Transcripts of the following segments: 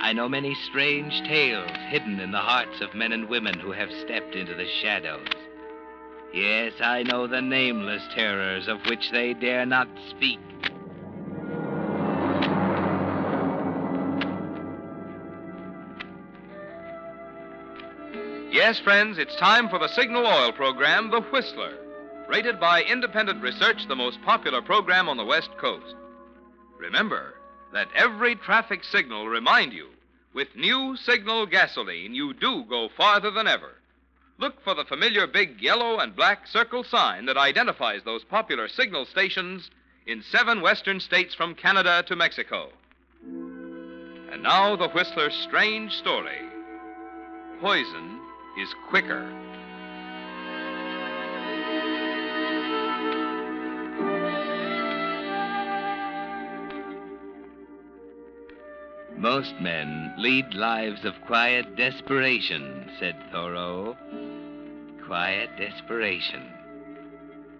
I know many strange tales hidden in the hearts of men and women who have stepped into the shadows. Yes, I know the nameless terrors of which they dare not speak. Yes, friends, it's time for the Signal Oil program, The Whistler. Rated by independent research, the most popular program on the West Coast. Remember, let every traffic signal remind you with new Signal gasoline, you do go farther than ever. Look for the familiar big yellow and black circle sign that identifies those popular signal stations in seven western states from Canada to Mexico. And now, the Whistler's strange story. Poison is quicker. Most men lead lives of quiet desperation, said Thoreau. Quiet desperation.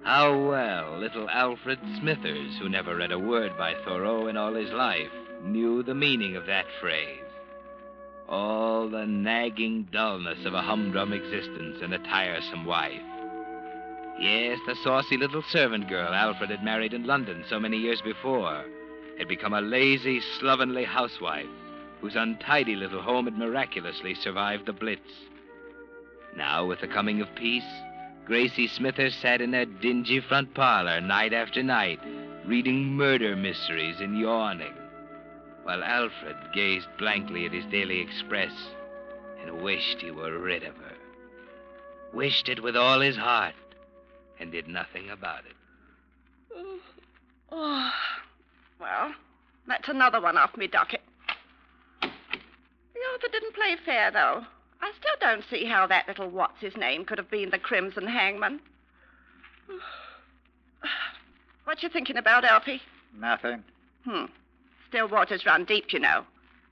How well little Alfred Smithers, who never read a word by Thoreau in all his life, knew the meaning of that phrase. All the nagging dullness of a humdrum existence and a tiresome wife. Yes, the saucy little servant girl Alfred had married in London so many years before had become a lazy, slovenly housewife whose untidy little home had miraculously survived the Blitz. Now, with the coming of peace, Gracie Smithers sat in her dingy front parlor night after night, reading murder mysteries and yawning, while Alfred gazed blankly at his daily express and wished he were rid of her. Wished it with all his heart and did nothing about it. Oh, oh. Well, that's another one off me docket. The author didn't play fair, though. I still don't see how that little what's his name could have been the Crimson Hangman. What you thinking about, Alfie? Nothing. Hmm. Still waters run deep, you know.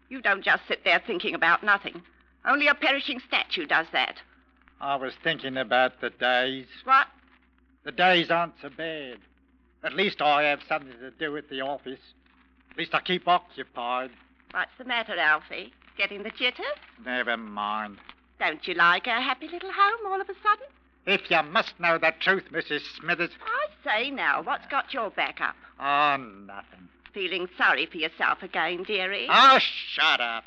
You don't just sit there thinking about nothing. Only a perishing statue does that. I was thinking about the days. What? The days aren't so bad. At least I have something to do at the office. At least I keep occupied. What's the matter, Alfie? Getting the jitters? Never mind. Don't you like our happy little home all of a sudden? If you must know the truth, Mrs. Smithers. I say now, what's got your back up? Oh, nothing. Feeling sorry for yourself again, dearie? Oh, shut up.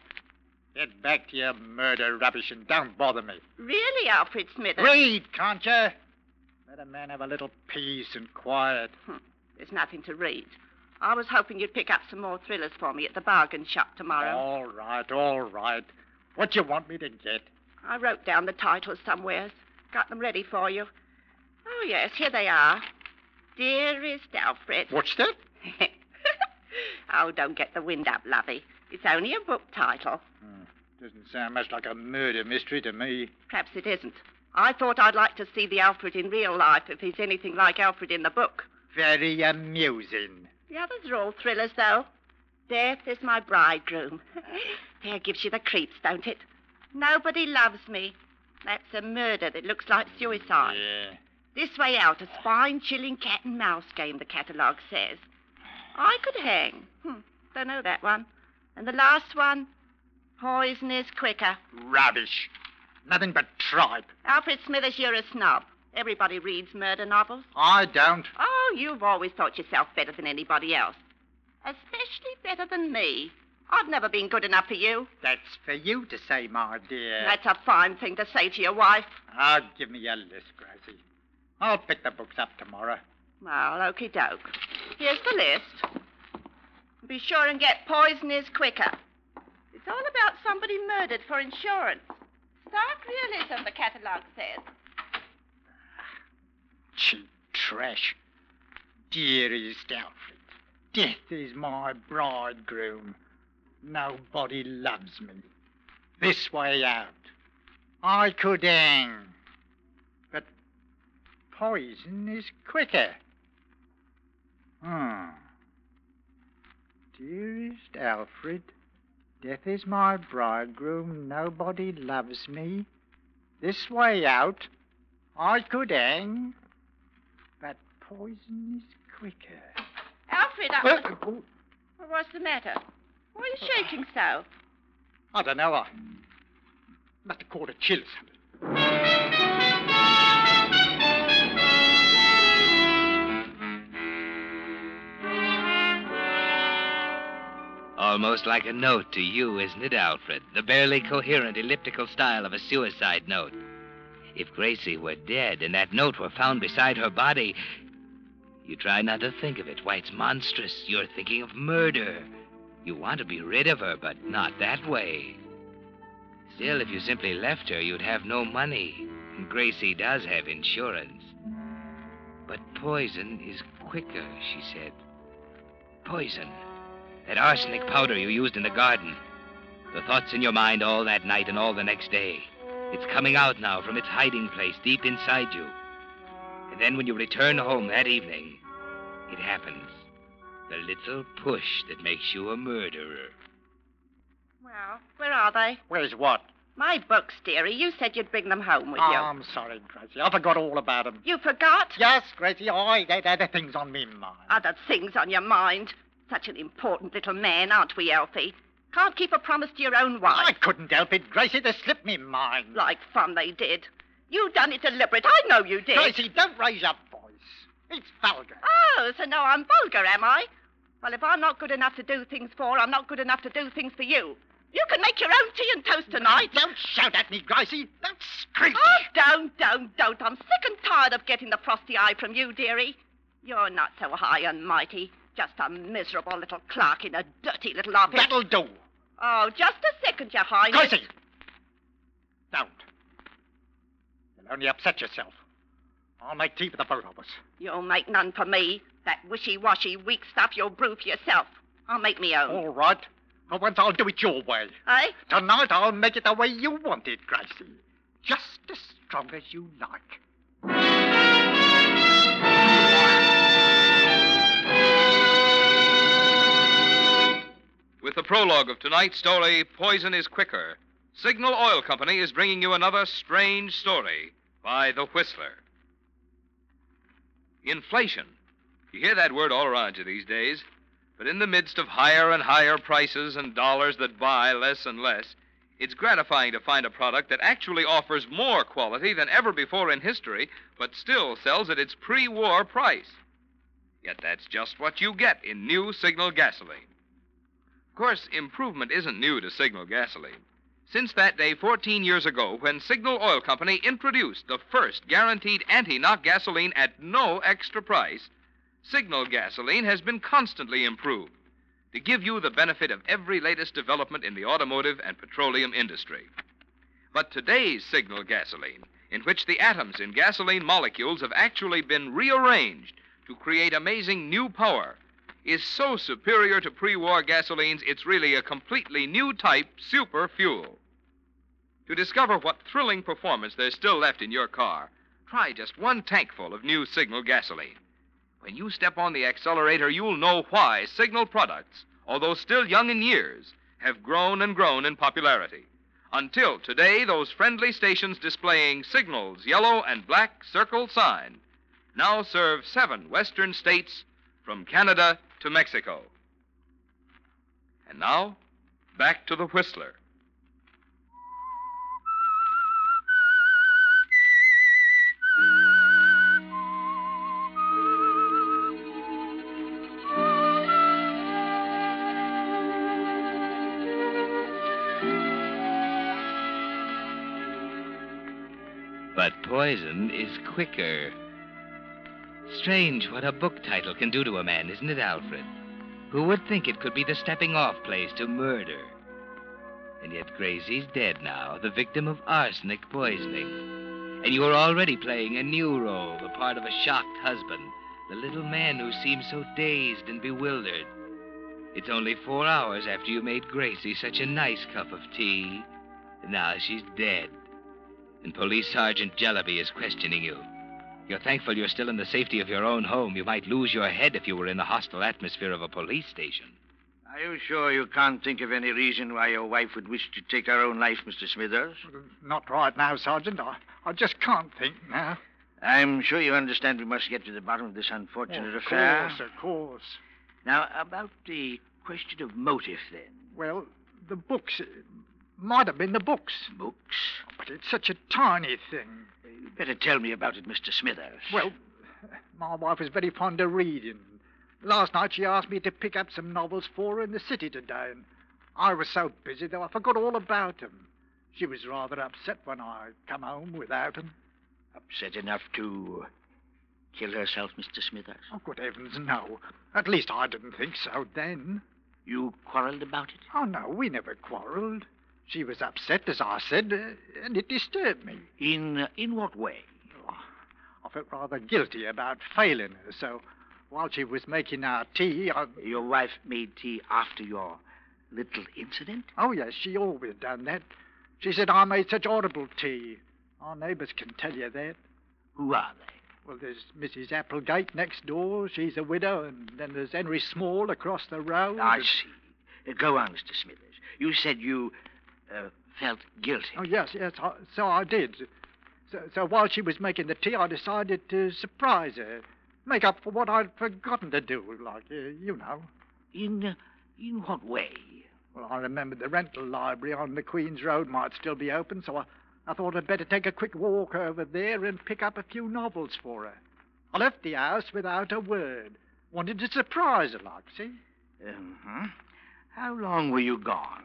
Get back to your murder rubbish and don't bother me. Really, Alfred Smithers? Read, can't you? Let a man have a little peace and quiet. Hmm. There's nothing to read. I was hoping you'd pick up some more thrillers for me at the bargain shop tomorrow. All right, all right. What you want me to get? I wrote down the titles somewheres. Got them ready for you. Oh, yes, here they are. Dearest Alfred. What's that? oh, don't get the wind up, lovey. It's only a book title. Hmm. Doesn't sound much like a murder mystery to me. Perhaps it isn't. I thought I'd like to see the Alfred in real life if he's anything like Alfred in the book. Very amusing. The others are all thrillers, though. Death is my bridegroom. there gives you the creeps, don't it? Nobody loves me. That's a murder that looks like suicide. Yeah. This way out, a spine chilling cat and mouse game, the catalogue says. I could hang. Hmm. Don't know that one. And the last one, poison is quicker. Rubbish. Nothing but tripe. Alfred Smithers, you're a snob. Everybody reads murder novels. I don't. Oh, you've always thought yourself better than anybody else. Especially better than me. I've never been good enough for you. That's for you to say, my dear. That's a fine thing to say to your wife. Ah, give me a list, Gracie. I'll pick the books up tomorrow. Well, okey doke. Here's the list. Be sure and get poison is quicker. It's all about somebody murdered for insurance. Stark realism, the catalogue says. Cheap trash. Dearest Alfred, death is my bridegroom. Nobody loves me. This way out. I could hang. But poison is quicker. Hmm. Dearest Alfred, death is my bridegroom. Nobody loves me. This way out. I could hang. But poison is quicker. Alfred, I... Uh, oh, what's the matter? Why are you shaking so? I don't know. I must have caught a chill or something. Almost like a note to you, isn't it, Alfred? The barely coherent elliptical style of a suicide note. If Gracie were dead and that note were found beside her body, you try not to think of it. Why, it's monstrous. You're thinking of murder. You want to be rid of her, but not that way. Still, if you simply left her, you'd have no money. And Gracie does have insurance. But poison is quicker, she said. Poison. That arsenic powder you used in the garden. The thoughts in your mind all that night and all the next day. It's coming out now from its hiding place deep inside you. And then when you return home that evening, it happens. The little push that makes you a murderer. Well, where are they? Where's what? My books, dearie. You said you'd bring them home with Oh, you. I'm sorry, Gracie. I forgot all about them. You forgot? Yes, Gracie, I had other things on me mind. Other things on your mind. Such an important little man, aren't we, Alfie? Can't keep a promise to your own wife. I couldn't help it, Gracie. They slipped me mine. Like fun they did. You done it deliberate. I know you did. Gracie, don't raise your voice. It's vulgar. Oh, so now I'm vulgar, am I? Well, if I'm not good enough to do things for, I'm not good enough to do things for you. You can make your own tea and toast tonight. Don't shout at me, Gracie. Don't screech. Oh, don't, don't, don't. I'm sick and tired of getting the frosty eye from you, dearie. You're not so high and mighty. Just a miserable little clerk in a dirty little office. That'll do. Oh, just a second, Your Highness. Gracie! Don't. You'll only upset yourself. I'll make tea for the both of us. You'll make none for me. That wishy-washy, weak stuff you'll brew for yourself. I'll make me own. All right. For once, I'll do it your way. Eh? Tonight, I'll make it the way you want it, Gracie. Just as strong as you like. With the prologue of tonight's story, Poison is Quicker, Signal Oil Company is bringing you another strange story by The Whistler. Inflation. You hear that word all around you these days. But in the midst of higher and higher prices and dollars that buy less and less, it's gratifying to find a product that actually offers more quality than ever before in history, but still sells at its pre war price. Yet that's just what you get in new Signal gasoline. Of course, improvement isn't new to Signal gasoline. Since that day 14 years ago, when Signal Oil Company introduced the first guaranteed anti knock gasoline at no extra price, Signal gasoline has been constantly improved to give you the benefit of every latest development in the automotive and petroleum industry. But today's Signal gasoline, in which the atoms in gasoline molecules have actually been rearranged to create amazing new power, is so superior to pre war gasolines, it's really a completely new type super fuel. To discover what thrilling performance there's still left in your car, try just one tankful of new Signal gasoline. When you step on the accelerator, you'll know why Signal products, although still young in years, have grown and grown in popularity. Until today, those friendly stations displaying Signal's yellow and black circle sign now serve seven western states from Canada to Mexico. And now, back to the Whistler. But poison is quicker. Strange what a book title can do to a man, isn't it, Alfred? Who would think it could be the stepping off place to murder? And yet Gracie's dead now, the victim of arsenic poisoning. And you're already playing a new role, the part of a shocked husband, the little man who seems so dazed and bewildered. It's only four hours after you made Gracie such a nice cup of tea. And now she's dead. And Police Sergeant Jellaby is questioning you. You're thankful you're still in the safety of your own home. You might lose your head if you were in the hostile atmosphere of a police station. Are you sure you can't think of any reason why your wife would wish to take her own life, Mr. Smithers? Not right now, Sergeant. I, I just can't think now. I'm sure you understand we must get to the bottom of this unfortunate oh, of affair. course, of course. Now, about the question of motive, then. Well, the books. Might have been the books. Books? But it's such a tiny thing. You'd better tell me about it, Mr. Smithers. Well, my wife is very fond of reading. Last night she asked me to pick up some novels for her in the city today, and I was so busy that I forgot all about them. She was rather upset when I come home without them. Upset enough to kill herself, Mr. Smithers? Oh, good heavens, no. At least I didn't think so then. You quarreled about it? Oh, no, we never quarreled. She was upset, as I said, uh, and it disturbed me. In uh, in what way? I felt rather guilty about failing her, so while she was making our tea, I... Your wife made tea after your little incident? Oh, yes, she always done that. She said I made such horrible tea. Our neighbors can tell you that. Who are they? Well, there's Mrs. Applegate next door. She's a widow, and then there's Henry Small across the road. I and- see. Uh, go on, Mr. Smithers. You said you uh, felt guilty. Oh, yes, yes, I, so I did. So, so while she was making the tea, I decided to surprise her. Make up for what I'd forgotten to do, like, uh, you know. In uh, in what way? Well, I remembered the rental library on the Queen's Road might still be open, so I, I thought I'd better take a quick walk over there and pick up a few novels for her. I left the house without a word. Wanted to surprise her, like, see? Uh-huh. How long were you gone?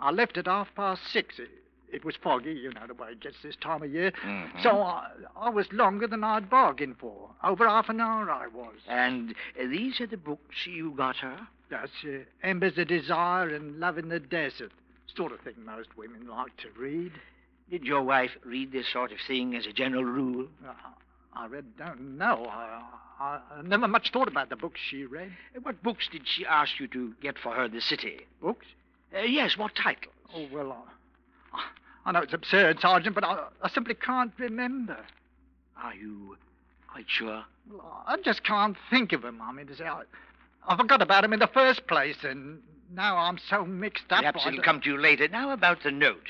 I left at half past six. It, it was foggy, you know the way it gets this time of year. Mhm. So I, I was longer than I'd bargained for. Over half an hour I was. And uh, these are the books you got her? That's uh, Embers of Desire and Love in the Desert. Sort of thing most women like to read. Did your wife read this sort of thing as a general rule? Uh, I read, don't know. I, I, I never much thought about the books she read. What books did she ask you to get for her in the city? Books? Uh, yes, what title? Oh, well, I, I know it's absurd, Sergeant, but I, I simply can't remember. Are you quite sure? Well, I just can't think of them. I mean, to say, I, I forgot about them in the first place, and now I'm so mixed up. Perhaps it'll come to you later. Now about the note.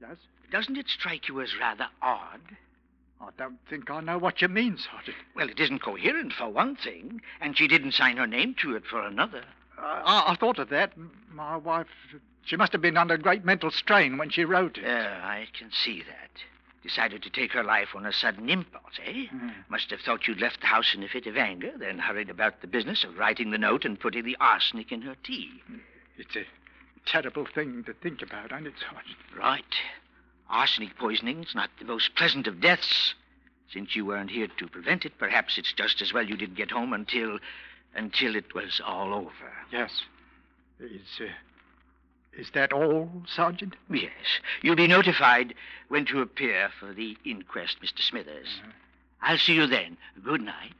Yes? Doesn't it strike you as rather odd? I don't think I know what you mean, Sergeant. Well, it isn't coherent for one thing, and she didn't sign her name to it for another. I, I, thought of that. My wife, she must have been under great mental strain when she wrote it. Yeah, I can see that. Decided to take her life on a sudden impulse, eh? Hmm. Must have thought you'd left the house in a fit of anger, then hurried about the business of writing the note and putting the arsenic in her tea. It's a terrible thing to think about, and it's Sergeant? Right. Arsenic poisoning's not the most pleasant of deaths. Since you weren't here to prevent it, perhaps it's just as well you didn't get home until until it was all over. Yes. Is, uh, is that all, Sergeant? Yes. You'll be notified when to appear for the inquest, Mr. Smithers. I'll see you then. Good night.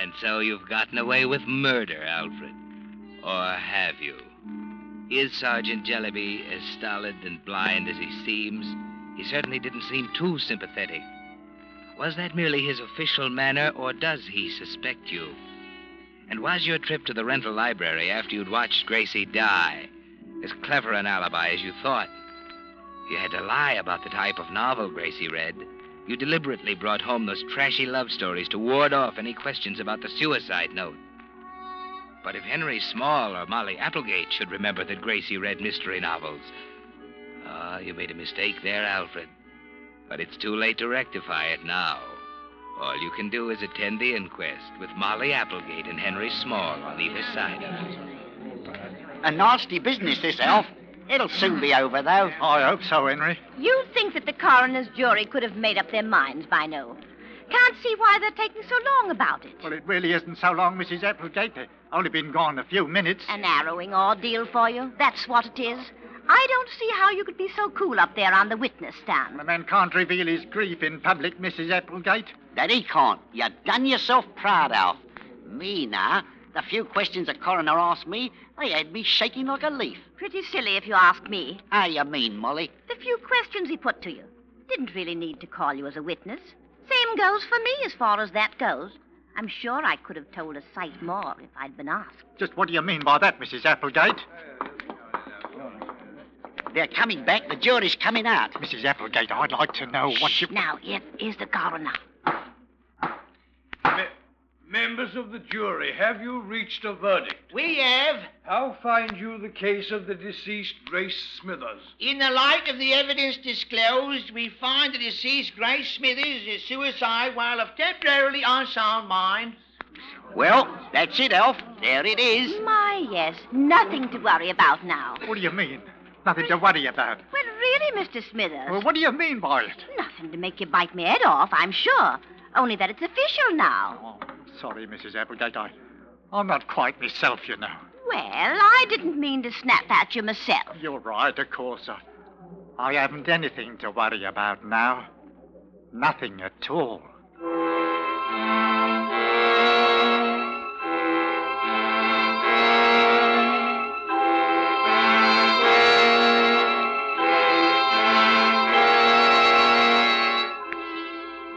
And so you've gotten away with murder, Alfred. Or have you? Is Sergeant Jellyby as stolid and blind as he seems? He certainly didn't seem too sympathetic. Was that merely his official manner, or does he suspect you? And was your trip to the rental library after you'd watched Gracie die as clever an alibi as you thought? You had to lie about the type of novel Gracie read. You deliberately brought home those trashy love stories to ward off any questions about the suicide note. But if Henry Small or Molly Applegate should remember that Gracie read mystery novels. Ah, you made a mistake there, Alfred. But it's too late to rectify it now. All you can do is attend the inquest with Molly Applegate and Henry Small on either side of it. A nasty business, this, Elf. It'll soon be over, though. I hope so, Henry. You think that the coroner's jury could have made up their minds by now. Can't see why they're taking so long about it. Well, it really isn't so long, Mrs. Applegate. They've only been gone a few minutes. A narrowing ordeal for you. That's what it is. I don't see how you could be so cool up there on the witness stand. The man can't reveal his grief in public, Mrs. Applegate. That he can't. You done yourself proud, Alf. Me, now, the few questions the coroner asked me, they had me shaking like a leaf. Pretty silly if you ask me. How you mean, Molly? The few questions he put to you. Didn't really need to call you as a witness. Same goes for me as far as that goes. I'm sure I could have told a sight more if I'd been asked. Just what do you mean by that, Mrs. Applegate? They're coming back. The jury's coming out. Mrs. Applegate, I'd like to know what you. Now, here is the coroner. Me- members of the jury, have you reached a verdict? We have, How find you the case of the deceased Grace Smithers? in the light of the evidence disclosed, we find the deceased Grace Smithers is suicide while of temporarily unsound mind. Well, that's it, Elf. There it is. My, yes. Nothing to worry about now. What do you mean? Nothing to worry about. Well, really, Mr. Smithers. Well, what do you mean by it? Nothing to make you bite me head off, I'm sure. Only that it's official now. Oh, sorry, Mrs. Applegate. I, I'm not quite myself, you know. Well, I didn't mean to snap at you myself. You're right, of course. I, I haven't anything to worry about now. Nothing at all.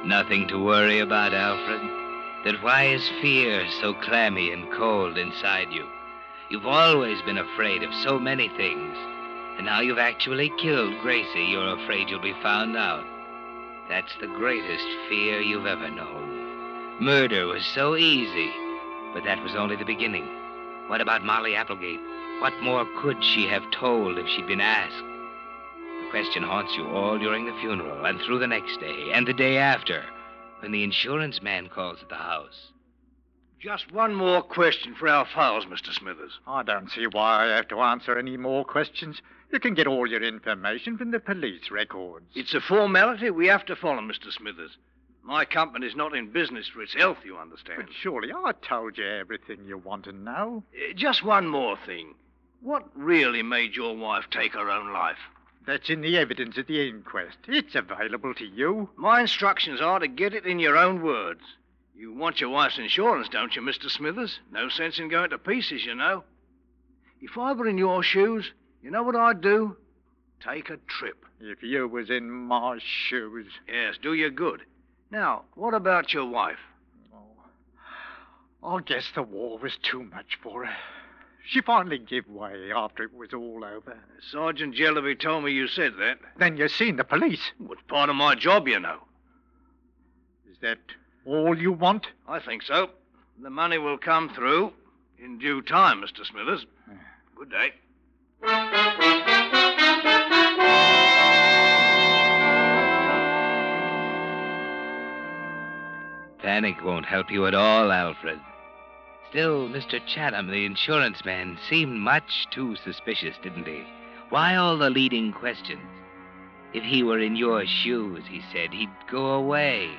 Nothing to worry about, Alfred. Then why is fear so clammy and cold inside you? You've always been afraid of so many things. And now you've actually killed Gracie, you're afraid you'll be found out. That's the greatest fear you've ever known. Murder was so easy, but that was only the beginning. What about Molly Applegate? What more could she have told if she'd been asked? The question haunts you all during the funeral, and through the next day, and the day after, when the insurance man calls at the house. Just one more question for our files, Mr. Smithers. I don't see why I have to answer any more questions. You can get all your information from the police records. It's a formality we have to follow, Mr. Smithers. My company's not in business for its health, you understand. But surely I told you everything you want to know. Uh, Just one more thing. What really made your wife take her own life? That's in the evidence at the inquest. It's available to you. My instructions are to get it in your own words. You want your wife's insurance, don't you, Mr. Smithers? No sense in going to pieces, you know. If I were in your shoes, you know what I'd do? Take a trip. If you was in my shoes. Yes, do you good. Now, what about your wife? Oh, I guess the war was too much for her. She finally gave way after it was all over. Sergeant Jellyby told me you said that. Then you seen the police. It's part of my job, you know. Is that all you want? I think so. The money will come through in due time, Mr. Smithers. Good day. Panic won't help you at all, Alfred. Still, Mr. Chatham, the insurance man, seemed much too suspicious, didn't he? Why all the leading questions? If he were in your shoes, he said, he'd go away.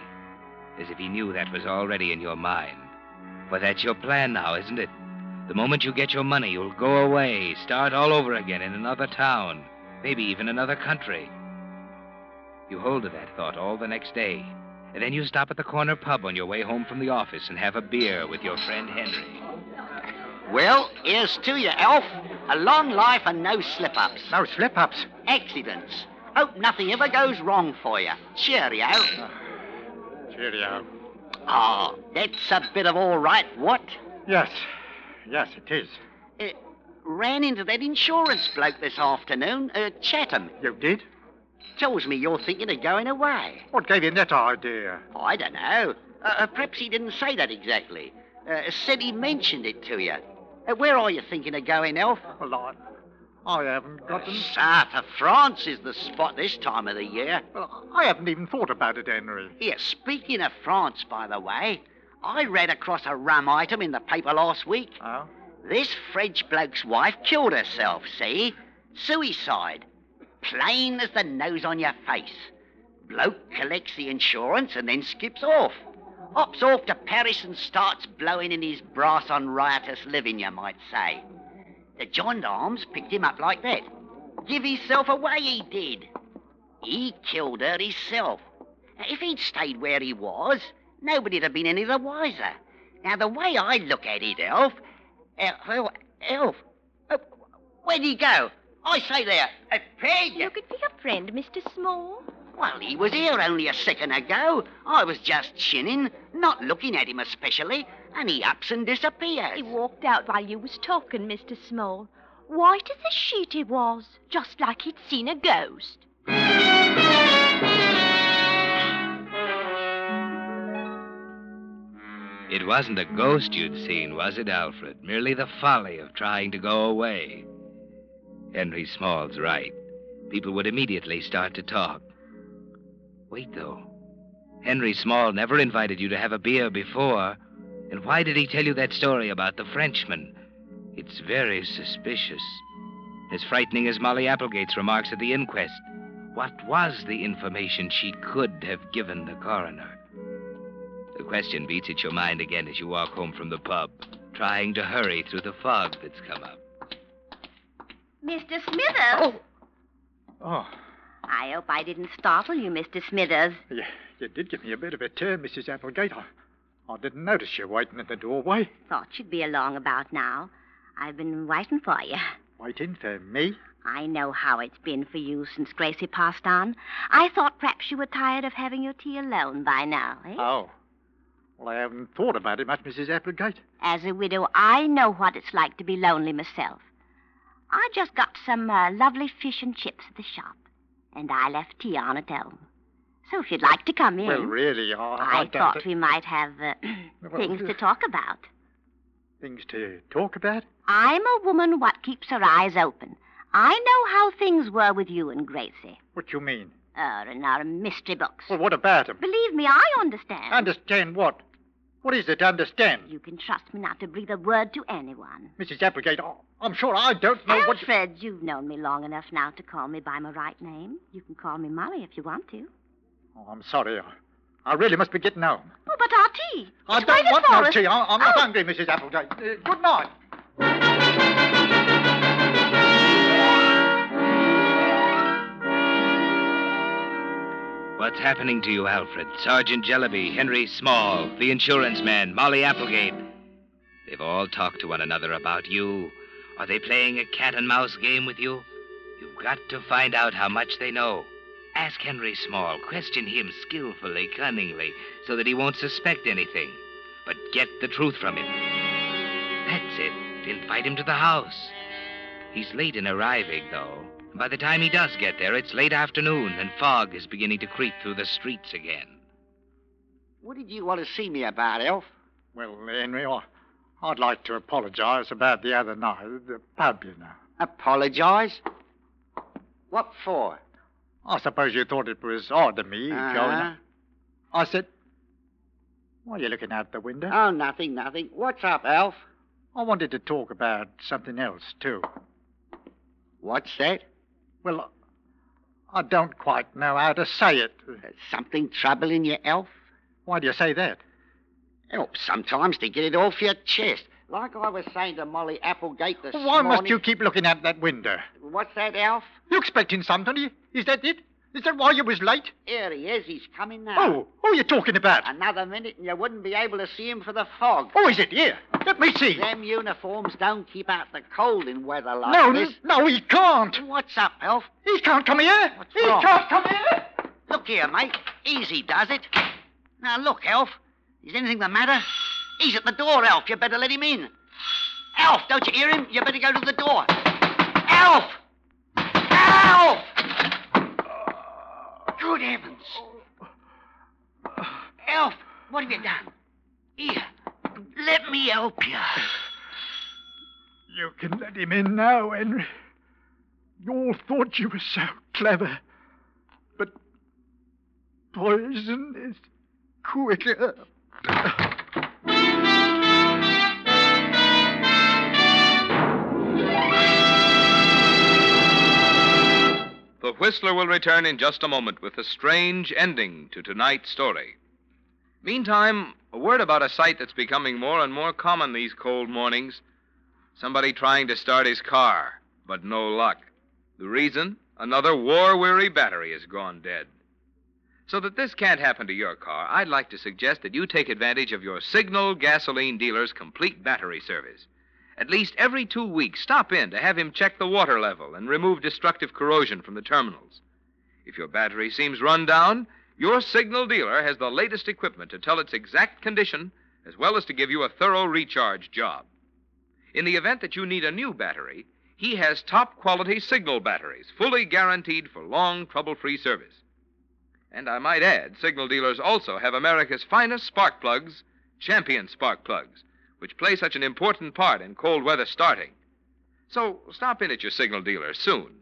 As if he knew that was already in your mind. But that's your plan now, isn't it? The moment you get your money, you'll go away, start all over again in another town, maybe even another country. You hold to that thought all the next day, and then you stop at the corner pub on your way home from the office and have a beer with your friend Henry. Well, here's to you, Elf. A long life and no slip ups. No slip ups. Accidents. Hope nothing ever goes wrong for you. Cheerio. Cheerio. Oh, that's a bit of all right, what? Yes. Yes, it is. Uh, ran into that insurance bloke this afternoon, uh, Chatham. You did? Tells me you're thinking of going away. What gave you that idea? I don't know. Uh, uh, perhaps he didn't say that exactly. Uh, said he mentioned it to you. Uh, where are you thinking of going, Elf? Well, I, I haven't got. South of France is the spot this time of the year. Well, I haven't even thought about it, Henry. Here, speaking of France, by the way, I read across a rum item in the paper last week. Oh? This French bloke's wife killed herself, see? Suicide. Plain as the nose on your face. Bloke collects the insurance and then skips off. Hops off to Paris and starts blowing in his brass on riotous living, you might say. The gendarmes picked him up like that. Give himself away, he did. He killed her himself. If he'd stayed where he was, nobody'd have been any the wiser. Now, the way I look at it, Elf, Elf, Elf, uh, where'd he go? I say there, uh, Peg. Looking for a friend, Mr. Small. Well, he was here only a second ago. I was just chinning, not looking at him especially, and he ups and disappears. He walked out while you was talking, Mr. Small. White as a sheet he was, just like he'd seen a ghost. It wasn't a ghost you'd seen, was it, Alfred? Merely the folly of trying to go away. Henry Small's right. People would immediately start to talk. Wait, though. Henry Small never invited you to have a beer before. And why did he tell you that story about the Frenchman? It's very suspicious. As frightening as Molly Applegate's remarks at the inquest. What was the information she could have given the coroner? The question beats at your mind again as you walk home from the pub, trying to hurry through the fog that's come up. Mr. Smithers? Oh, I hope I didn't startle you, Mr. Smithers. you, you did give me a bit of a turn, Mrs. Applegate. I, I didn't notice you waiting at the doorway. Thought you'd be along about now. I've been waiting for you. Waiting for me? I know how it's been for you since Gracie passed on. I thought perhaps you were tired of having your tea alone by now, eh? Oh. Well, I haven't thought about it much, Mrs. Applegate. As a widow, I know what it's like to be lonely myself. I just got some uh, lovely fish and chips at the shop, and I left tea on at home. So if you'd like to come in, Well, really, I, I, I thought we might have uh, things to talk about. Things to talk about? I'm a woman what keeps her eyes open. I know how things were with you and Gracie. What you mean? Uh, in our mystery books. Well, what about 'em? Believe me, I understand. Understand what? What is it to understand? You can trust me not to breathe a word to anyone. Mrs. Applegate, I'm sure I don't know what you... Alfred, you've known me long enough now to call me by my right name. You can call me Molly if you want to. Oh, I'm sorry. I, really must be getting home. Oh, but our tea. I It's don't want no us. tea. I, I'm not Oh. hungry, Mrs. Applegate. Uh, good night. What's happening to you, Alfred? Sergeant Jellaby, Henry Small, the insurance man, Molly Applegate. They've all talked to one another about you. Are they playing a cat and mouse game with you? You've got to find out how much they know. Ask Henry Small. Question him skillfully, cunningly, so that he won't suspect anything. But get the truth from him. That's it. Invite him to the house. He's late in arriving, though. By the time he does get there, it's late afternoon, and fog is beginning to creep through the streets again. What did you want to see me about, Elf? Well, Henry, I, I'd like to apologize about the other night at the pub, you know. Apologize? What for? I suppose you thought it was odd of me Uh-huh. going up. I said, why are you looking out the window? Oh, nothing, nothing. What's up, Elf? I wanted to talk about something else, too. What's that? Well, I don't quite know how to say it. Something troubling you, Elf? Why do you say that? Helps sometimes to get it off your chest. Like I was saying to Molly Applegate this morning. Why morning. must you keep looking out that window? What's that, Alf? You expecting somebody? Is that it? Is that why you was late? Here he is. He's coming now. Oh, who are you talking about? Another minute and you wouldn't be able to see him for the fog. Oh, is it here? Let me see. Them uniforms don't keep out the cold in weather like no, this. no, no, he can't. What's up, Elf? He can't come here. What's he wrong? can't come here. Look here, mate. Easy does it. Now, look, Elf. Is anything the matter? He's at the door, Elf. You better let him in. Elf, don't you hear him? You better go to the door. Elf! Elf! Heavens. Elf, what have you done? Here, let me help you. You can let him in now, Henry. You all thought you were so clever. But poison is quicker. The Whistler will return in just a moment with a strange ending to tonight's story. Meantime, a word about a sight that's becoming more and more common these cold mornings. Somebody trying to start his car, but no luck. The reason? Another war weary battery has gone dead. So that this can't happen to your car, I'd like to suggest that you take advantage of your Signal gasoline dealer's complete battery service. At least every two weeks, stop in to have him check the water level and remove destructive corrosion from the terminals. If your battery seems run down, your Signal dealer has the latest equipment to tell its exact condition as well as to give you a thorough recharge job. In the event that you need a new battery, he has top quality Signal batteries, fully guaranteed for long, trouble free service. And I might add, Signal dealers also have America's finest spark plugs, champion spark plugs, which play such an important part in cold weather starting. So stop in at your Signal dealer soon.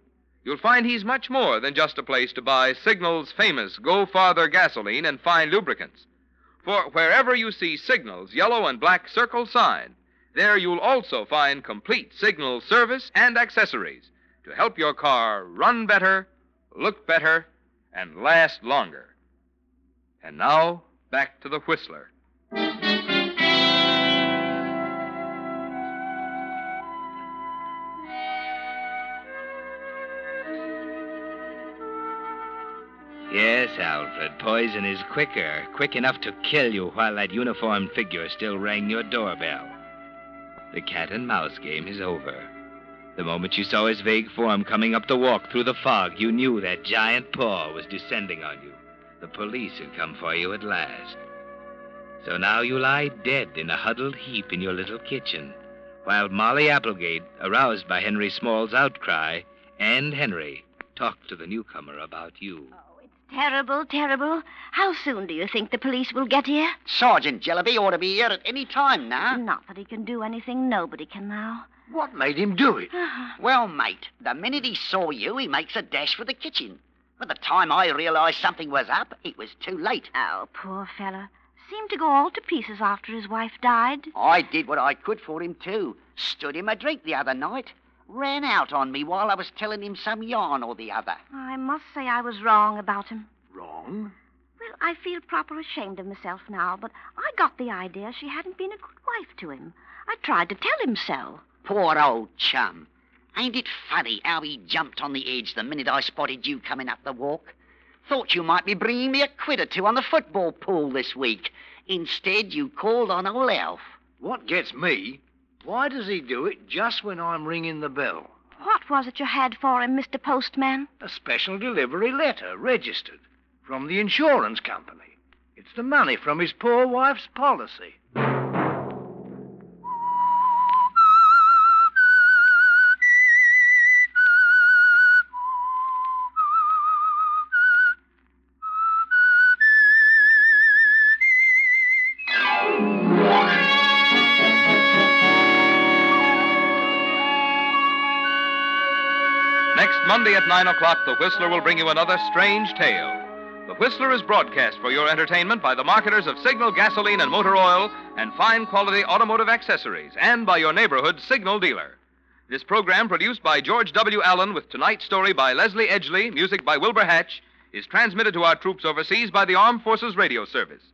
You'll find he's much more than just a place to buy Signal's famous Go Farther gasoline and fine lubricants. For wherever you see Signal's yellow and black circle sign, there you'll also find complete Signal service and accessories to help your car run better, look better, and last longer. And now, back to the Whistler. Alfred, poison is quicker, quick enough to kill you while that uniformed figure still rang your doorbell. The cat and mouse game is over. The moment you saw his vague form coming up the walk through the fog, you knew that giant paw was descending on you. The police had come for you at last. So now you lie dead in a huddled heap in your little kitchen, while Molly Applegate, aroused by Henry Small's outcry, and Henry talk to the newcomer about you. Terrible, terrible. How soon do you think the police will get here? Sergeant Jellaby ought to be here at any time now. Not that he can do anything. Nobody can now. What made him do it? Uh-huh. Well, mate, the minute he saw you, he makes a dash for the kitchen. By the time I realized something was up, it was too late. Oh, poor fellow. Seemed to go all to pieces after his wife died. I did what I could for him, too. Stood him a drink the other night. Ran out on me while I was telling him some yarn or the other. I must say I was wrong about him. Wrong? Well, I feel proper ashamed of myself now, but I got the idea she hadn't been a good wife to him. I tried to tell him so. Poor old chum. Ain't it funny how he jumped on the edge the minute I spotted you coming up the walk? Thought you might be bringing me a quid or two on the football pool this week. Instead, you called on old Elf. What gets me? Why does he do it just when I'm ringing the bell? What was it you had for him, Mr. Postman? A special delivery letter, registered, from the insurance company. It's the money from his poor wife's policy. Monday at 9 o'clock, The Whistler will bring you another strange tale. The Whistler is broadcast for your entertainment by the marketers of Signal gasoline and motor oil and fine quality automotive accessories, and by your neighborhood Signal dealer. This program, produced by George W. Allen with tonight's story by Leslie Edgley, music by Wilbur Hatch, is transmitted to our troops overseas by the Armed Forces Radio Service.